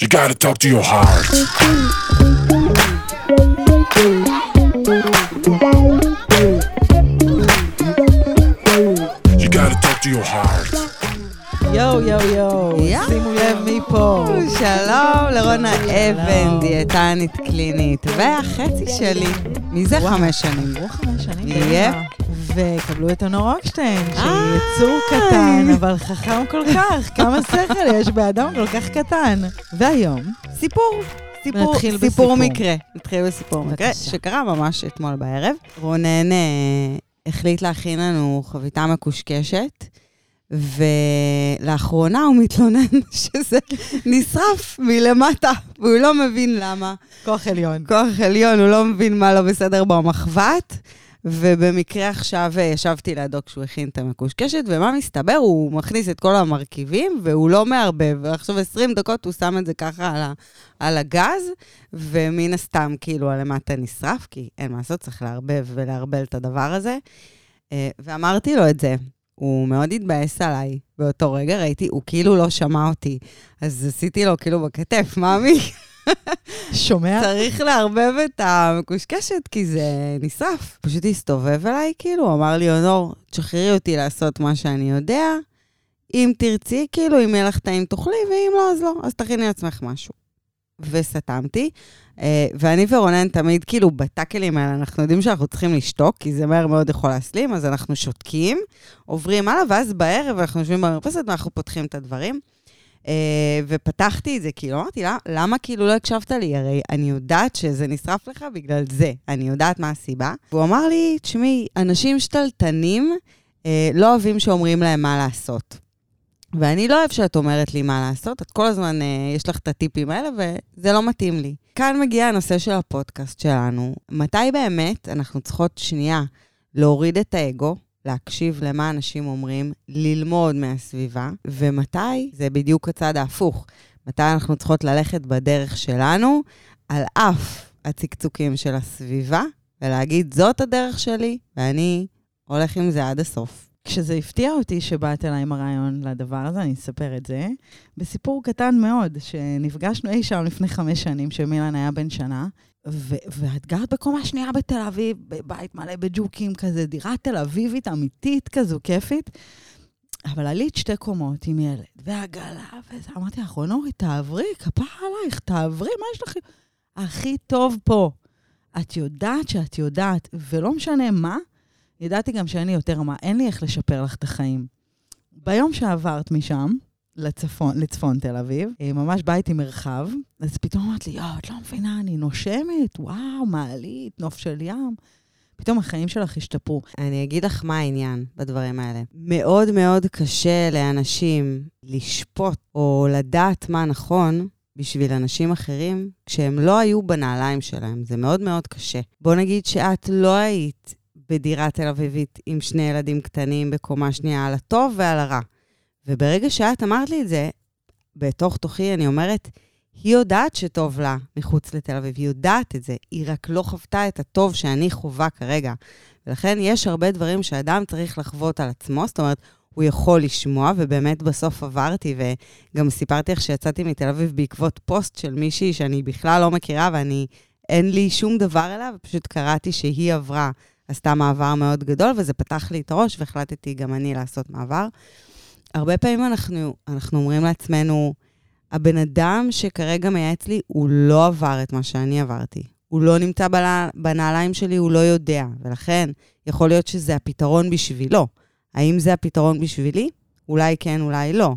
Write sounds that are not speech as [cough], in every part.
You gotta talk to your heart. You gotta talk to your heart. יואו, יואו, יואו. שימו לב מי פה. שלום לרונה אבן. דיאטנית קלינית, והחצי שלי, מזה. חמש שנים. חמש שנים. יהיה. וקבלו את אונור רוקשטיין, שהיא איי. יצור קטן, אבל חכם כל כך. כמה שכל יש באדם כל כך קטן. והיום, סיפור. סיפור, נתחיל סיפור בסיפור. מקרה. נתחיל בסיפור מקרה. שקרה ממש אתמול בערב. רונן אה, החליט להכין לנו חביתה מקושקשת, ולאחרונה הוא מתלונן [laughs] שזה נשרף מלמטה, והוא לא מבין למה. כוח עליון. כוח עליון, הוא לא מבין מה לא בסדר במחבת. ובמקרה עכשיו אה, ישבתי לידו כשהוא הכין את המקושקשת, ומה מסתבר? הוא מכניס את כל המרכיבים, והוא לא מערבב. ועכשיו 20 דקות הוא שם את זה ככה על, על הגז, ומן הסתם, כאילו, הלמטה נשרף, כי אין מה לעשות, צריך לערבב ולערבל את הדבר הזה. אה, ואמרתי לו את זה. הוא מאוד התבאס עליי באותו רגע, ראיתי, הוא כאילו לא שמע אותי. אז עשיתי לו כאילו בכתף, מאמי, שומע? צריך לערבב את המקושקשת, כי זה נשרף. פשוט הסתובב אליי, כאילו, אמר לי, אונור, תשחררי אותי לעשות מה שאני יודע. אם תרצי, כאילו, אם יהיה לך טעים תאכלי, ואם לא, אז לא. אז תכיני לעצמך משהו. וסתמתי. אה, ואני ורונן תמיד, כאילו, בטאקלים האלה, אנחנו יודעים שאנחנו צריכים לשתוק, כי זה מהר מאוד יכול להסלים, אז אנחנו שותקים, עוברים הלאה, ואז בערב אנחנו יושבים במרפסת ואנחנו פותחים את הדברים. Uh, ופתחתי את זה, כאילו, אמרתי, למה, למה כאילו לא הקשבת לי? הרי אני יודעת שזה נשרף לך בגלל זה, אני יודעת מה הסיבה. והוא אמר לי, תשמעי, אנשים שתלטנים uh, לא אוהבים שאומרים להם מה לעשות. ואני לא אוהב שאת אומרת לי מה לעשות, את כל הזמן, uh, יש לך את הטיפים האלה, וזה לא מתאים לי. כאן מגיע הנושא של הפודקאסט שלנו. מתי באמת אנחנו צריכות שנייה להוריד את האגו, להקשיב למה אנשים אומרים, ללמוד מהסביבה, ומתי זה בדיוק הצד ההפוך. מתי אנחנו צריכות ללכת בדרך שלנו, על אף הצקצוקים של הסביבה, ולהגיד, זאת הדרך שלי, ואני הולך עם זה עד הסוף. כשזה הפתיע אותי שבאת אליי עם הרעיון לדבר הזה, אני אספר את זה, בסיפור קטן מאוד, שנפגשנו אי שם לפני חמש שנים, שמילן היה בן שנה, ו- ואת גרת בקומה שנייה בתל אביב, בבית מלא בג'וקים כזה, דירה תל אביבית אמיתית כזו, כיפית. אבל עלית שתי קומות עם ילד, ועגלה, וזה, אמרתי לך, אונורי, תעברי, כפרה עלייך, תעברי, מה יש לך? הכי טוב פה. את יודעת שאת יודעת, ולא משנה מה, ידעתי גם שאין לי יותר מה, אין לי איך לשפר לך את החיים. ביום שעברת משם, לצפון, לצפון תל אביב, אה, ממש בית עם מרחב, אז פתאום אמרת לי, יואו, את לא מבינה, אני נושמת, וואו, מעלית, נוף של ים. פתאום החיים שלך השתפרו. אני אגיד לך מה העניין בדברים האלה. מאוד מאוד קשה לאנשים לשפוט או לדעת מה נכון בשביל אנשים אחרים כשהם לא היו בנעליים שלהם. זה מאוד מאוד קשה. בוא נגיד שאת לא היית בדירה תל אביבית עם שני ילדים קטנים בקומה שנייה על הטוב ועל הרע. וברגע שאת אמרת לי את זה, בתוך תוכי אני אומרת, היא יודעת שטוב לה מחוץ לתל אביב, היא יודעת את זה, היא רק לא חוותה את הטוב שאני חווה כרגע. ולכן יש הרבה דברים שאדם צריך לחוות על עצמו, זאת אומרת, הוא יכול לשמוע, ובאמת בסוף עברתי, וגם סיפרתי איך שיצאתי מתל אביב בעקבות פוסט של מישהי שאני בכלל לא מכירה, ואני, אין לי שום דבר אליו, פשוט קראתי שהיא עברה, עשתה מעבר מאוד גדול, וזה פתח לי את הראש, והחלטתי גם אני לעשות מעבר. הרבה פעמים אנחנו, אנחנו אומרים לעצמנו, הבן אדם שכרגע מייעץ לי, הוא לא עבר את מה שאני עברתי. הוא לא נמצא בנעליים שלי, הוא לא יודע. ולכן, יכול להיות שזה הפתרון בשבילו. האם זה הפתרון בשבילי? אולי כן, אולי לא.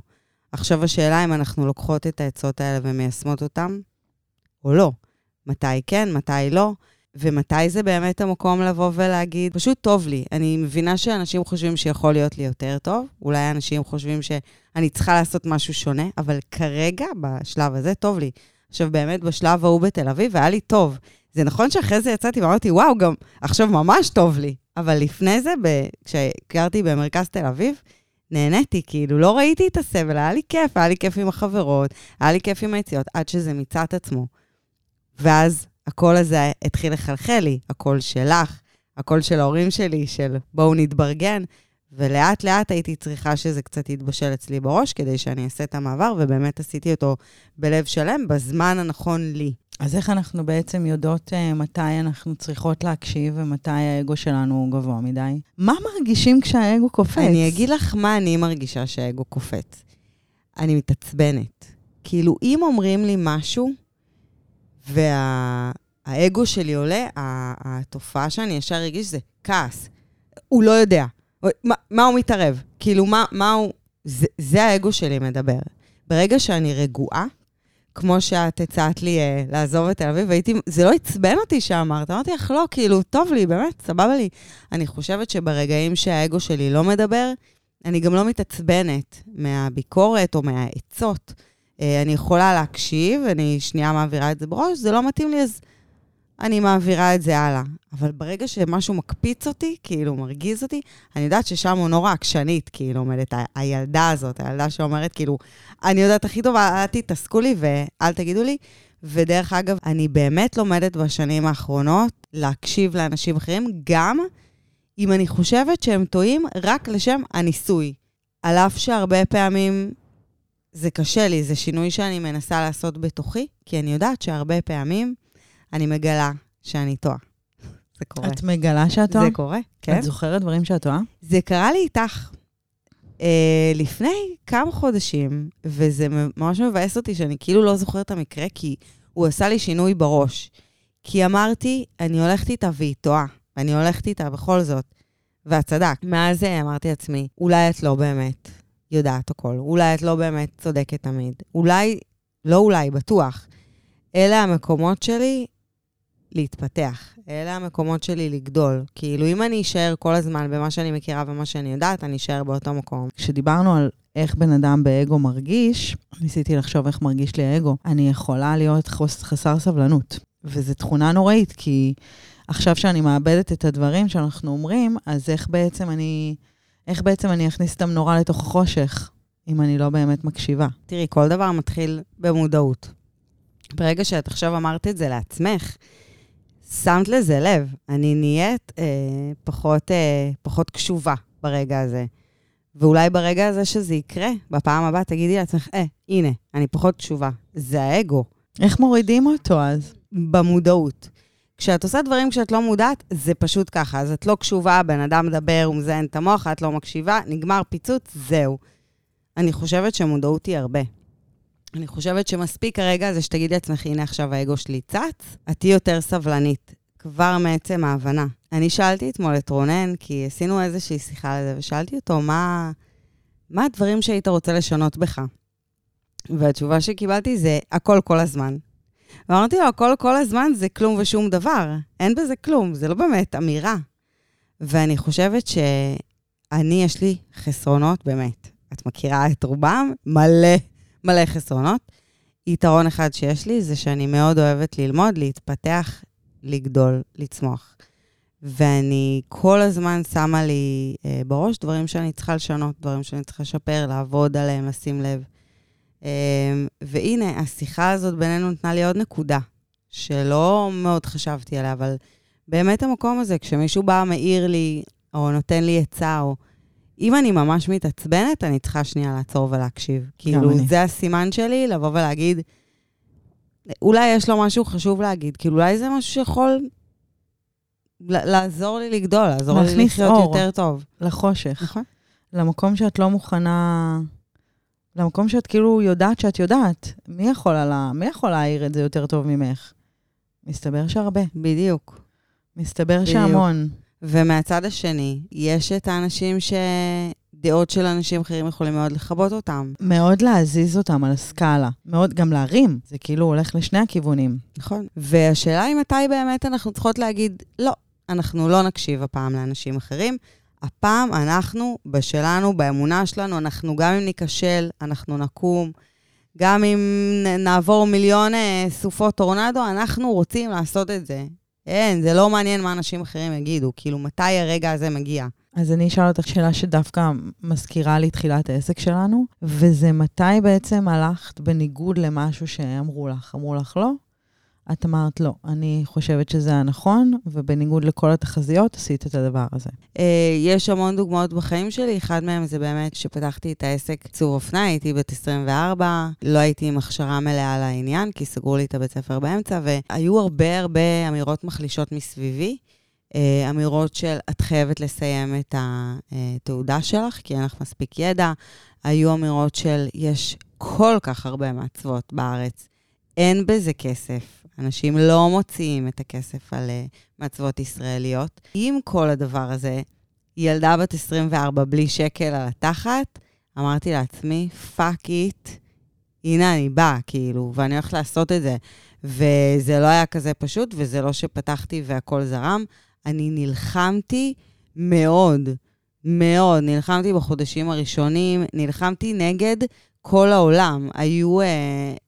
עכשיו השאלה אם אנחנו לוקחות את העצות האלה ומיישמות אותן, או לא. מתי כן, מתי לא, ומתי זה באמת המקום לבוא ולהגיד, פשוט טוב לי. אני מבינה שאנשים חושבים שיכול להיות לי יותר טוב, אולי אנשים חושבים שאני צריכה לעשות משהו שונה, אבל כרגע, בשלב הזה, טוב לי. עכשיו, באמת, בשלב ההוא בתל אביב, היה לי טוב. זה נכון שאחרי זה יצאתי ואמרתי, וואו, גם עכשיו ממש טוב לי. אבל לפני זה, ב... כשגרתי במרכז תל אביב, נהניתי, כאילו, לא ראיתי את הסבל, היה לי כיף, היה לי כיף עם החברות, היה לי כיף עם היציאות, עד שזה מיצה את עצמו. ואז הקול הזה התחיל לחלחל לי, הקול שלך, הקול של ההורים שלי, של בואו נתברגן, ולאט לאט הייתי צריכה שזה קצת יתבשל אצלי בראש, כדי שאני אעשה את המעבר, ובאמת עשיתי אותו בלב שלם, בזמן הנכון לי. אז איך אנחנו בעצם יודעות uh, מתי אנחנו צריכות להקשיב ומתי האגו שלנו הוא גבוה מדי? מה מרגישים כשהאגו קופץ? אני אגיד לך מה אני מרגישה שהאגו קופץ. אני מתעצבנת. כאילו, אם אומרים לי משהו, והאגו שלי עולה, התופעה שאני ישר ארגיש זה כעס. הוא לא יודע. מה, מה הוא מתערב? כאילו, מה, מה הוא... זה, זה האגו שלי מדבר. ברגע שאני רגועה, כמו שאת הצעת לי uh, לעזוב את תל אביב, והייתי, זה לא עצבן אותי שאמרת, אמרתי לך, לא, כאילו, טוב לי, באמת, סבבה לי. אני חושבת שברגעים שהאגו שלי לא מדבר, אני גם לא מתעצבנת מהביקורת או מהעצות. Uh, אני יכולה להקשיב, אני שנייה מעבירה את זה בראש, זה לא מתאים לי, אז אני מעבירה את זה הלאה. אבל ברגע שמשהו מקפיץ אותי, כאילו, מרגיז אותי, אני יודעת ששם הוא נורא עקשנית, כאילו, עומדת ה- הילדה הזאת, הילדה שאומרת, כאילו, אני יודעת הכי טוב, אל תתעסקו לי ואל תגידו לי. ודרך אגב, אני באמת לומדת בשנים האחרונות להקשיב לאנשים אחרים, גם אם אני חושבת שהם טועים רק לשם הניסוי. על אף שהרבה פעמים זה קשה לי, זה שינוי שאני מנסה לעשות בתוכי, כי אני יודעת שהרבה פעמים אני מגלה שאני טועה. [laughs] זה קורה. את מגלה שאת טועה? זה קורה, כן. את זוכרת דברים שאת טועה? זה קרה לי איתך. Uh, לפני כמה חודשים, וזה ממש מבאס אותי שאני כאילו לא זוכרת את המקרה, כי הוא עשה לי שינוי בראש. כי אמרתי, אני הולכת איתה והיא טועה, ואני הולכת איתה בכל זאת. ואת צדק. מאז אמרתי לעצמי, אולי את לא באמת יודעת הכל, אולי את לא באמת צודקת תמיד. אולי, לא אולי, בטוח. אלה המקומות שלי להתפתח. אלה המקומות שלי לגדול. כאילו, אם אני אשאר כל הזמן במה שאני מכירה ומה שאני יודעת, אני אשאר באותו מקום. כשדיברנו על איך בן אדם באגו מרגיש, ניסיתי לחשוב איך מרגיש לי האגו. אני יכולה להיות חוס, חסר סבלנות. וזו תכונה נוראית, כי עכשיו שאני מאבדת את הדברים שאנחנו אומרים, אז איך בעצם אני, איך בעצם אני אכניס את המנורה לתוך החושך, אם אני לא באמת מקשיבה? תראי, כל דבר מתחיל במודעות. ברגע שאת עכשיו אמרת את זה לעצמך, שמת לזה לב. אני נהיית אה, פחות, אה, פחות קשובה ברגע הזה. ואולי ברגע הזה שזה יקרה, בפעם הבאה תגידי לעצמך, אה, הנה, אני פחות קשובה. זה האגו. איך מורידים אותו אז? במודעות. כשאת עושה דברים כשאת לא מודעת, זה פשוט ככה. אז את לא קשובה, בן אדם מדבר, הוא מזיין את המוח, את לא מקשיבה, נגמר פיצוץ, זהו. אני חושבת שמודעות היא הרבה. אני חושבת שמספיק הרגע הזה שתגידי לעצמך, הנה עכשיו האגו שלי צץ, את תהיי יותר סבלנית, כבר מעצם ההבנה. אני שאלתי אתמול את רונן, כי עשינו איזושהי שיחה על זה, ושאלתי אותו, מה, מה הדברים שהיית רוצה לשנות בך? והתשובה שקיבלתי זה, הכל כל הזמן. ואמרתי לו, הכל כל הזמן זה כלום ושום דבר. אין בזה כלום, זה לא באמת אמירה. ואני חושבת שאני, יש לי חסרונות, באמת. את מכירה את רובם? מלא מלא חסרונות. יתרון אחד שיש לי זה שאני מאוד אוהבת ללמוד, להתפתח, לגדול, לצמוח. ואני כל הזמן שמה לי אה, בראש דברים שאני צריכה לשנות, דברים שאני צריכה לשפר, לעבוד עליהם, לשים לב. אה, והנה, השיחה הזאת בינינו נתנה לי עוד נקודה, שלא מאוד חשבתי עליה, אבל באמת המקום הזה, כשמישהו בא, מעיר לי, או נותן לי עצה, או... אם אני ממש מתעצבנת, אני צריכה שנייה לעצור ולהקשיב. כאילו, אני. זה הסימן שלי, לבוא ולהגיד, אולי יש לו משהו חשוב להגיד, כאילו, אולי זה משהו שיכול לעזור לי לגדול, לעזור לי לחיות אור יותר טוב. לחושך. נכון. למקום שאת לא מוכנה... למקום שאת כאילו יודעת שאת יודעת. מי יכול, לה, מי יכול להעיר את זה יותר טוב ממך? מסתבר שהרבה. בדיוק. מסתבר בדיוק. שהמון. ומהצד השני, יש את האנשים שדעות של אנשים אחרים יכולים מאוד לכבות אותם. מאוד להזיז אותם על הסקאלה. מאוד גם להרים. זה כאילו הולך לשני הכיוונים. נכון. והשאלה היא מתי באמת אנחנו צריכות להגיד, לא, אנחנו לא נקשיב הפעם לאנשים אחרים. הפעם אנחנו, בשלנו, באמונה שלנו, אנחנו גם אם ניכשל, אנחנו נקום. גם אם נעבור מיליון אה, סופות טורנדו, אנחנו רוצים לעשות את זה. אין, זה לא מעניין מה אנשים אחרים יגידו. כאילו, מתי הרגע הזה מגיע? אז אני אשאל אותך שאלה שדווקא מזכירה לי תחילת העסק שלנו, וזה מתי בעצם הלכת בניגוד למשהו שאמרו לך? אמרו לך לא? את אמרת, לא, אני חושבת שזה הנכון, ובניגוד לכל התחזיות, עשית את הדבר הזה. אה, יש המון דוגמאות בחיים שלי, אחד מהם זה באמת שפתחתי את העסק צור אופנה, הייתי בת 24, לא הייתי עם הכשרה מלאה לעניין, כי סגרו לי את הבית ספר באמצע, והיו הרבה הרבה אמירות מחלישות מסביבי. אה, אמירות של את חייבת לסיים את התעודה שלך, כי אין לך מספיק ידע. היו אמירות של יש כל כך הרבה מעצבות בארץ, אין בזה כסף. אנשים לא מוציאים את הכסף על uh, מעצבות ישראליות. עם כל הדבר הזה, ילדה בת 24 בלי שקל על התחת, אמרתי לעצמי, fuck it, הנה אני באה, כאילו, ואני הולכת לעשות את זה. וזה לא היה כזה פשוט, וזה לא שפתחתי והכל זרם. אני נלחמתי מאוד, מאוד. נלחמתי בחודשים הראשונים, נלחמתי נגד כל העולם. היו אה,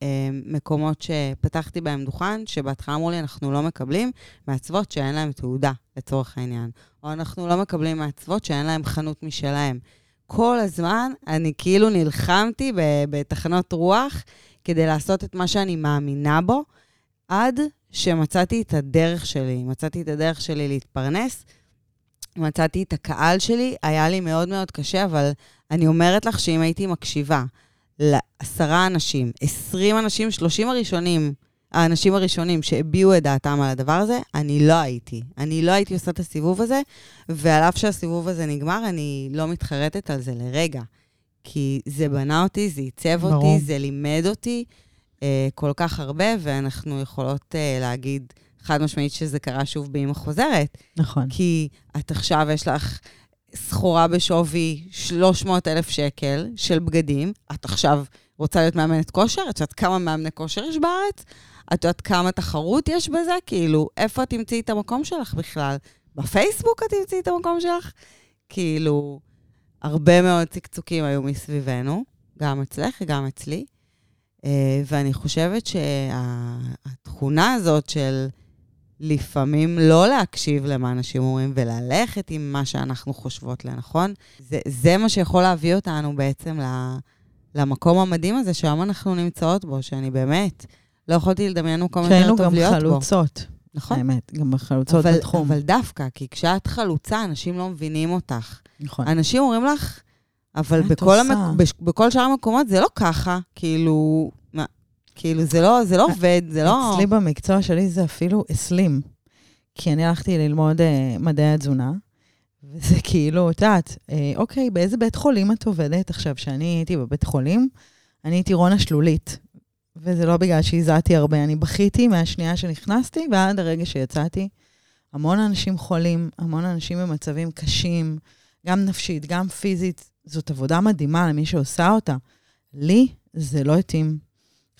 אה, מקומות שפתחתי בהם דוכן, שבהתחלה אמרו לי, אנחנו לא מקבלים מעצבות שאין להם תעודה, לצורך העניין. או אנחנו לא מקבלים מעצבות שאין להם חנות משלהם. כל הזמן אני כאילו נלחמתי בתחנות רוח כדי לעשות את מה שאני מאמינה בו, עד שמצאתי את הדרך שלי. מצאתי את הדרך שלי להתפרנס, מצאתי את הקהל שלי, היה לי מאוד מאוד קשה, אבל אני אומרת לך שאם הייתי מקשיבה לעשרה אנשים, עשרים אנשים, שלושים הראשונים, האנשים הראשונים שהביעו את דעתם על הדבר הזה, אני לא הייתי. אני לא הייתי עושה את הסיבוב הזה, ועל אף שהסיבוב הזה נגמר, אני לא מתחרטת על זה לרגע. כי זה בנה אותי, זה עיצב ברור. אותי, זה לימד אותי אה, כל כך הרבה, ואנחנו יכולות אה, להגיד חד משמעית שזה קרה שוב באמא חוזרת. נכון. כי את עכשיו, יש לך סחורה בשווי 300 אלף שקל של בגדים, את עכשיו רוצה להיות מאמנת כושר? את יודעת כמה מאמני כושר יש בארץ? את יודעת כמה תחרות יש בזה? כאילו, איפה את תמצאי את המקום שלך בכלל? בפייסבוק את תמצאי את המקום שלך? כאילו, הרבה מאוד צקצוקים היו מסביבנו, גם אצלך וגם אצלי. אה, ואני חושבת שהתכונה הזאת של לפעמים לא להקשיב למה אנשים אומרים וללכת עם מה שאנחנו חושבות לנכון, זה, זה מה שיכול להביא אותנו בעצם למקום המדהים הזה שהיום אנחנו נמצאות בו, שאני באמת לא יכולתי לדמיין מקום יותר טוב להיות בו. שהיינו גם חלוצות. נכון. האמת, גם חלוצות אבל, בתחום. אבל דווקא, כי כשאת חלוצה, אנשים לא מבינים אותך. נכון. אנשים אומרים לך, אבל בכל, המק... בכל שאר המקומות זה לא ככה, כאילו, כאילו, זה לא, זה לא עובד, זה לא... אצלי במקצוע שלי זה אפילו אסלים. כי אני הלכתי ללמוד אה, מדעי התזונה, וזה [laughs] כאילו, את יודעת, אה, אוקיי, באיזה בית חולים את עובדת? עכשיו, כשאני הייתי בבית חולים, אני הייתי רונה שלולית. וזה לא בגלל שהזעתי הרבה, אני בכיתי מהשנייה שנכנסתי ועד הרגע שיצאתי. המון אנשים חולים, המון אנשים במצבים קשים, גם נפשית, גם פיזית. זאת עבודה מדהימה למי שעושה אותה. לי זה לא התאים.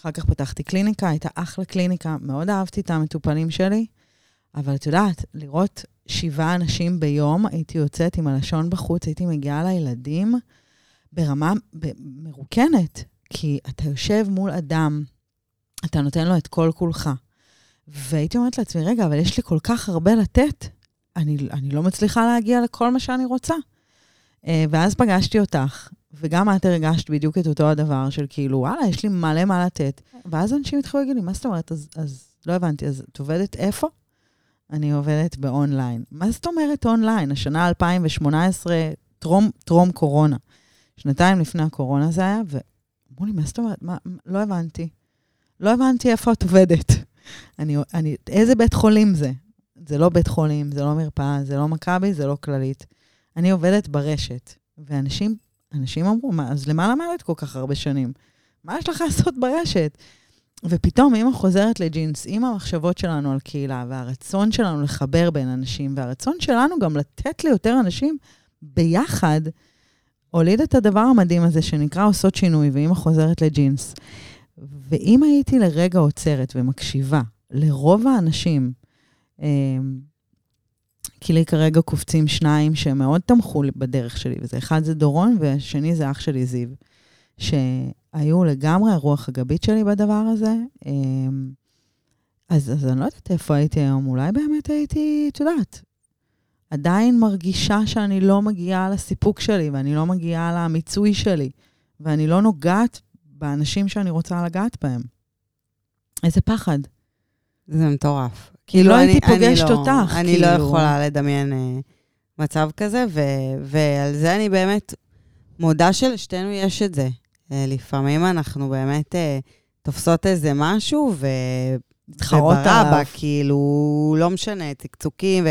אחר כך פתחתי קליניקה, הייתה אחלה קליניקה, מאוד אהבתי את המטופלים שלי, אבל את יודעת, לראות שבעה אנשים ביום, הייתי יוצאת עם הלשון בחוץ, הייתי מגיעה לילדים ברמה מרוקנת, כי אתה יושב מול אדם, אתה נותן לו את כל כולך. והייתי אומרת לעצמי, רגע, אבל יש לי כל כך הרבה לתת, אני, אני לא מצליחה להגיע לכל מה שאני רוצה. אה, ואז פגשתי אותך, וגם את הרגשת בדיוק את אותו הדבר של כאילו, וואלה, יש לי מלא מה לתת. ואז אנשים התחילו להגיד לי, מה זאת אומרת? אז, אז לא הבנתי, אז את עובדת איפה? אני עובדת באונליין. מה זאת אומרת אונליין? השנה 2018, טרום, טרום קורונה. שנתיים לפני הקורונה זה היה, ואמרו לי, מה זאת אומרת? מה, לא הבנתי. לא הבנתי איפה את עובדת. אני, אני, איזה בית חולים זה? זה לא בית חולים, זה לא מרפאה, זה לא מכבי, זה לא כללית. אני עובדת ברשת, ואנשים אנשים אמרו, מה, אז למה למדת כל כך הרבה שנים? מה יש לך לעשות ברשת? ופתאום אימא חוזרת לג'ינס עם המחשבות שלנו על קהילה, והרצון שלנו לחבר בין אנשים, והרצון שלנו גם לתת ליותר אנשים ביחד, הוליד את הדבר המדהים הזה שנקרא עושות שינוי, ואימא חוזרת לג'ינס. ואם הייתי לרגע עוצרת ומקשיבה לרוב האנשים, אמ, כי לי כרגע קופצים שניים שמאוד תמכו בדרך שלי, וזה אחד זה דורון, והשני זה אח שלי זיו, שהיו לגמרי הרוח הגבית שלי בדבר הזה. אמ, אז, אז אני לא יודעת איפה הייתי היום, אולי באמת הייתי, את יודעת, עדיין מרגישה שאני לא מגיעה לסיפוק שלי, ואני לא מגיעה למיצוי שלי, ואני לא נוגעת באנשים שאני רוצה לגעת בהם. איזה פחד. זה מטורף. כאילו, לא אני- הייתי אני פוגשת לא- אותך, אני לא כאילו. יכולה לדמיין אה, מצב כזה, ו- ועל זה אני באמת מודה שלשתינו יש את זה. אה, לפעמים אנחנו באמת אה, תופסות איזה משהו, ו... מתחרות עליו. כאילו, לא משנה, צקצוקים,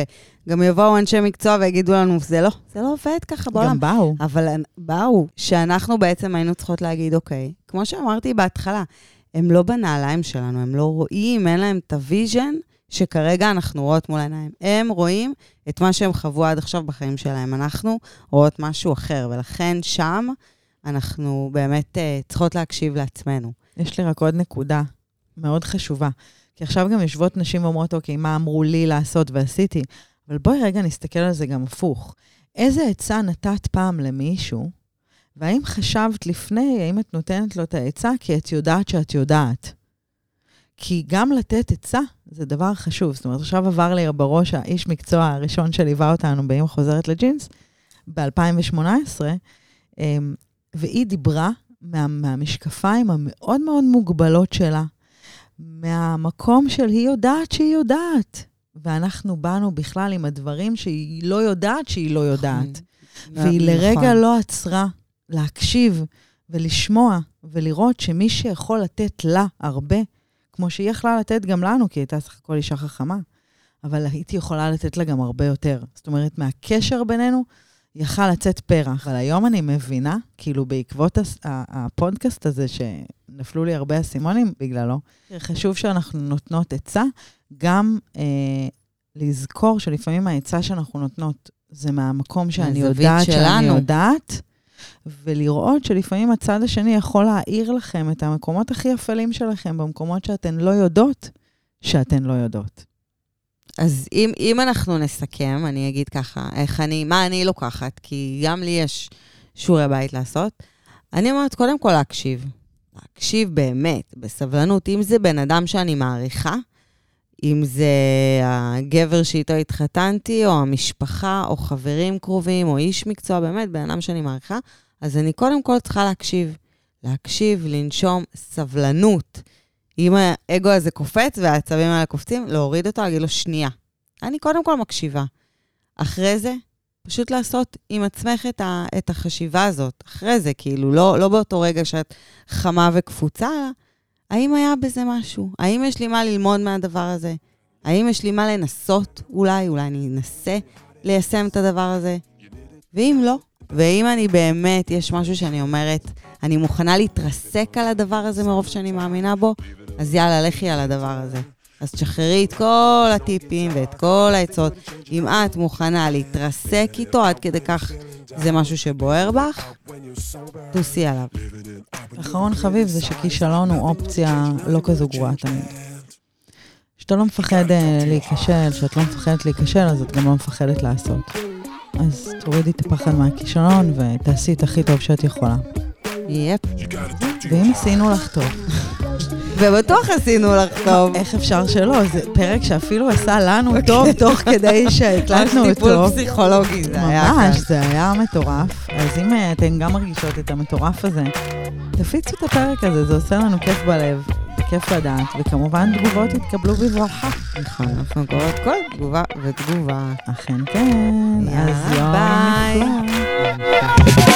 וגם יבואו אנשי מקצוע ויגידו לנו, זה לא, זה לא עובד ככה בעולם. גם באו. אבל באו, שאנחנו בעצם היינו צריכות להגיד, אוקיי, כמו שאמרתי בהתחלה, הם לא בנעליים שלנו, הם לא רואים, אין להם את ה vision שכרגע אנחנו רואות מול העיניים. הם רואים את מה שהם חוו עד עכשיו בחיים שלהם. אנחנו רואות משהו אחר, ולכן שם אנחנו באמת uh, צריכות להקשיב לעצמנו. יש לי רק עוד נקודה מאוד חשובה. כי עכשיו גם יושבות נשים ואומרות, אוקיי, מה אמרו לי לעשות ועשיתי? אבל בואי רגע נסתכל על זה גם הפוך. איזה עצה נתת פעם למישהו, והאם חשבת לפני, האם את נותנת לו את העצה כי את יודעת שאת יודעת? כי גם לתת עצה זה דבר חשוב. זאת אומרת, עכשיו עבר לי בראש האיש מקצוע הראשון שליווה אותנו באמא חוזרת לג'ינס, ב-2018, אמ, והיא דיברה מה, מהמשקפיים המאוד מאוד מוגבלות שלה, מהמקום של היא יודעת שהיא יודעת. ואנחנו באנו בכלל עם הדברים שהיא לא יודעת שהיא לא יודעת. והיא נכון. לרגע לא עצרה להקשיב ולשמוע ולראות שמי שיכול לתת לה הרבה, כמו שהיא יכלה לתת גם לנו, כי היא הייתה סך הכל אישה חכמה, אבל הייתי יכולה לתת לה גם הרבה יותר. זאת אומרת, מהקשר בינינו, יכל לצאת פרח. אבל היום אני מבינה, כאילו בעקבות הפודקאסט הזה, שנפלו לי הרבה אסימונים בגללו, חשוב שאנחנו נותנות עצה, גם אה, לזכור שלפעמים העצה שאנחנו נותנות זה מהמקום שאני יודעת שאני שלנו. יודעת, ולראות שלפעמים הצד השני יכול להאיר לכם את המקומות הכי אפלים שלכם, במקומות שאתן לא יודעות שאתן לא יודעות. אז אם, אם אנחנו נסכם, אני אגיד ככה, איך אני, מה אני לוקחת, כי גם לי יש שיעורי בית לעשות. אני אומרת, קודם כל להקשיב. להקשיב באמת, בסבלנות. אם זה בן אדם שאני מעריכה, אם זה הגבר שאיתו התחתנתי, או המשפחה, או חברים קרובים, או איש מקצוע, באמת, בן אדם שאני מעריכה, אז אני קודם כל צריכה להקשיב. להקשיב, לנשום, סבלנות. אם האגו הזה קופץ והעצבים האלה קופצים, להוריד אותו, להגיד לו, שנייה. אני קודם כל מקשיבה. אחרי זה, פשוט לעשות עם עצמך את, ה, את החשיבה הזאת. אחרי זה, כאילו, לא, לא באותו רגע שאת חמה וקפוצה, האם היה בזה משהו? האם יש לי מה ללמוד מהדבר הזה? האם יש לי מה לנסות אולי? אולי אני אנסה ליישם את הדבר הזה? ואם לא, ואם אני באמת, יש משהו שאני אומרת, אני מוכנה להתרסק על הדבר הזה מרוב שאני מאמינה בו, אז יאללה, לכי על הדבר הזה. אז תשחררי את כל הטיפים ואת כל העצות. אם את מוכנה להתרסק איתו עד כדי כך זה משהו שבוער בך, טוסי עליו. אחרון חביב זה שכישלון הוא אופציה לא כזו גרועה תמיד. שאתה לא מפחד אה, להיכשל, שאת לא מפחדת להיכשל, אז את גם לא מפחדת לעשות. אז תורידי את הפחד מהכישלון ותעשי את הכי טוב שאת יכולה. יפ. ואם עשינו לך טוב, ובטוח עשינו לך טוב. איך אפשר שלא? זה פרק שאפילו עשה לנו טוב תוך כדי שהקלטנו ממש [laughs] טיפול אותו. פסיכולוגי זה היה ממש, כאן. זה היה מטורף. אז אם אה, אתן גם מרגישות את המטורף הזה, תפיצו את הפרק הזה, זה עושה לנו כיף בלב, כיף לדעת, וכמובן תגובות יתקבלו בברכה. נכון, אנחנו קוראות כל תגובה ותגובה. אכן כן, אז יום. נפלא.